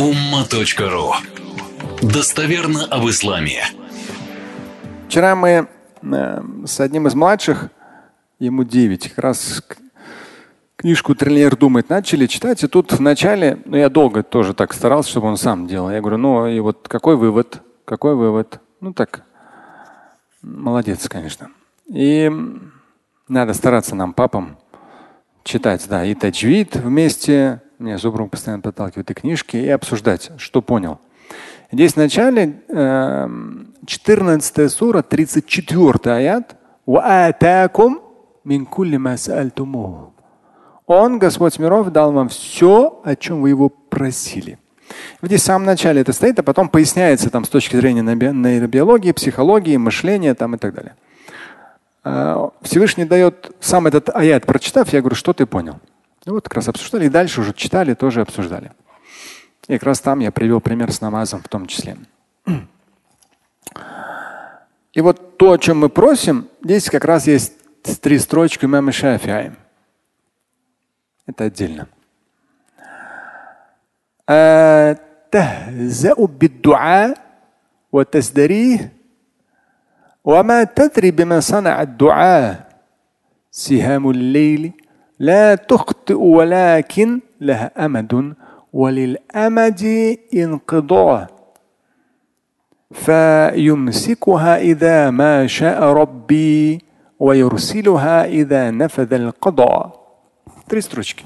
umma.ru Достоверно об исламе. Вчера мы э, с одним из младших, ему 9, как раз книжку «Триллер думает» начали читать. И тут в начале, ну я долго тоже так старался, чтобы он сам делал. Я говорю, ну и вот какой вывод? Какой вывод? Ну так, молодец, конечно. И надо стараться нам, папам, читать, да, и таджвид вместе. Меня супруг постоянно подталкивает и книжки, и обсуждать, что понял. Здесь в начале 14 эм, сура, 34 аят. Он, Господь миров, дал вам все, о чем вы его просили. Здесь в самом начале это стоит, а потом поясняется там с точки зрения нейробиологии, психологии, мышления там и так далее. А, Всевышний дает сам этот аят, прочитав, я говорю, что ты понял? И вот как раз обсуждали, и дальше уже читали, тоже обсуждали. И как раз там я привел пример с намазом в том числе. И вот то, о чем мы просим, здесь как раз есть три строчки имама Шафиа. Это отдельно. تهزأ بالدعاء وتزدريه وما تدري بما صنع الدعاء سهام الليل لا تخطئ ولكن لها أمد وللأمد انقضاء فيمسكها إذا ما شاء ربي ويرسلها إذا نفذ القضاء Три строчки.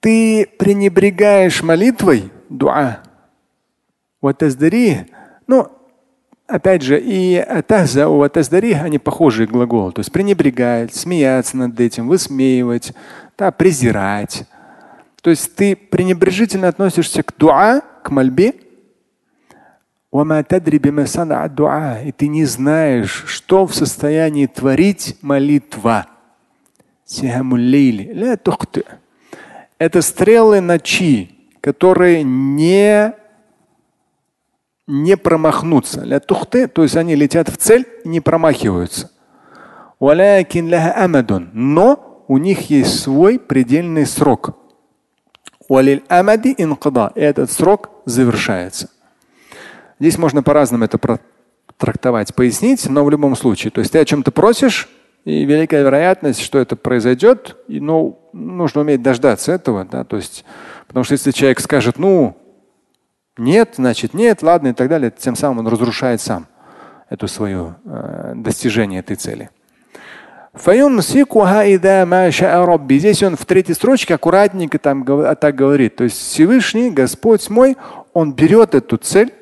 Ты пренебрегаешь молитвой, дуа, вот ну, опять же, и таза у таздари, они похожие глаголы. То есть пренебрегать, смеяться над этим, высмеивать, да, презирать. То есть ты пренебрежительно относишься к дуа, к мольбе, и ты не знаешь, что в состоянии творить молитва. Это стрелы ночи, которые не не промахнуться. Ля тухты, то есть они летят в цель и не промахиваются. Но у них есть свой предельный срок. И этот срок завершается. Здесь можно по-разному это трактовать, пояснить, но в любом случае. То есть ты о чем-то просишь, и великая вероятность, что это произойдет, и, ну, нужно уметь дождаться этого. Да? То есть, потому что если человек скажет, ну, нет, значит нет, ладно и так далее. Тем самым он разрушает сам эту свое э, достижение этой цели. Здесь он в третьей строчке аккуратненько там так говорит. То есть Всевышний, Господь мой, он берет эту цель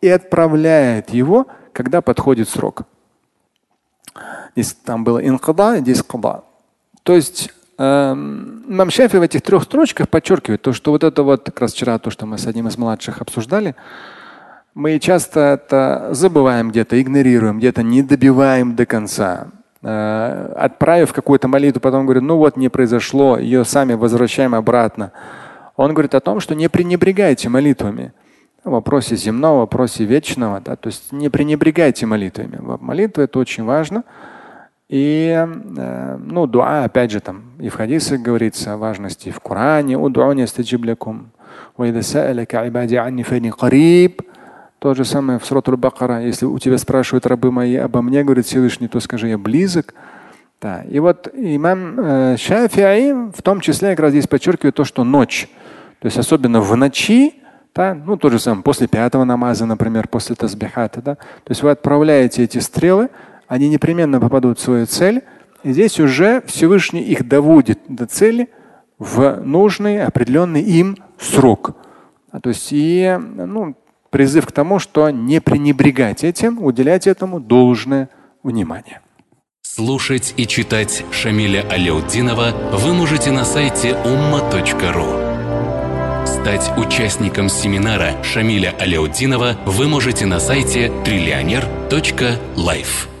и отправляет его, когда подходит срок. Здесь там было инкада, здесь када. То есть Эм, имам Шафи в этих трех строчках подчеркивает то, что вот это вот, как раз вчера то, что мы с одним из младших обсуждали, мы часто это забываем где-то, игнорируем, где-то не добиваем до конца. Э, отправив какую-то молитву, потом говорит, ну вот не произошло, ее сами возвращаем обратно. Он говорит о том, что не пренебрегайте молитвами. В вопросе земного, в вопросе вечного. Да, то есть не пренебрегайте молитвами. Молитва это очень важно. И э, ну, дуа, опять же, там и в хадисах говорится о важности, в Коране, удуани стаджиблякум. То же самое в Сурату Бакара. Если у тебя спрашивают рабы мои обо мне, говорит Всевышний, то скажи, я близок. Да. И вот имам э, Шафиаи в том числе как раз здесь подчеркивает то, что ночь, то есть особенно в ночи, да, ну то же самое, после пятого намаза, например, после тазбихата, да, то есть вы отправляете эти стрелы, они непременно попадут в свою цель. И здесь уже Всевышний их доводит до цели в нужный определенный им срок. А то есть и ну, призыв к тому, что не пренебрегать этим, уделять этому должное внимание. Слушать и читать Шамиля Аляутдинова вы можете на сайте umma.ru. Стать участником семинара Шамиля Аляутдинова вы можете на сайте триллионер.life.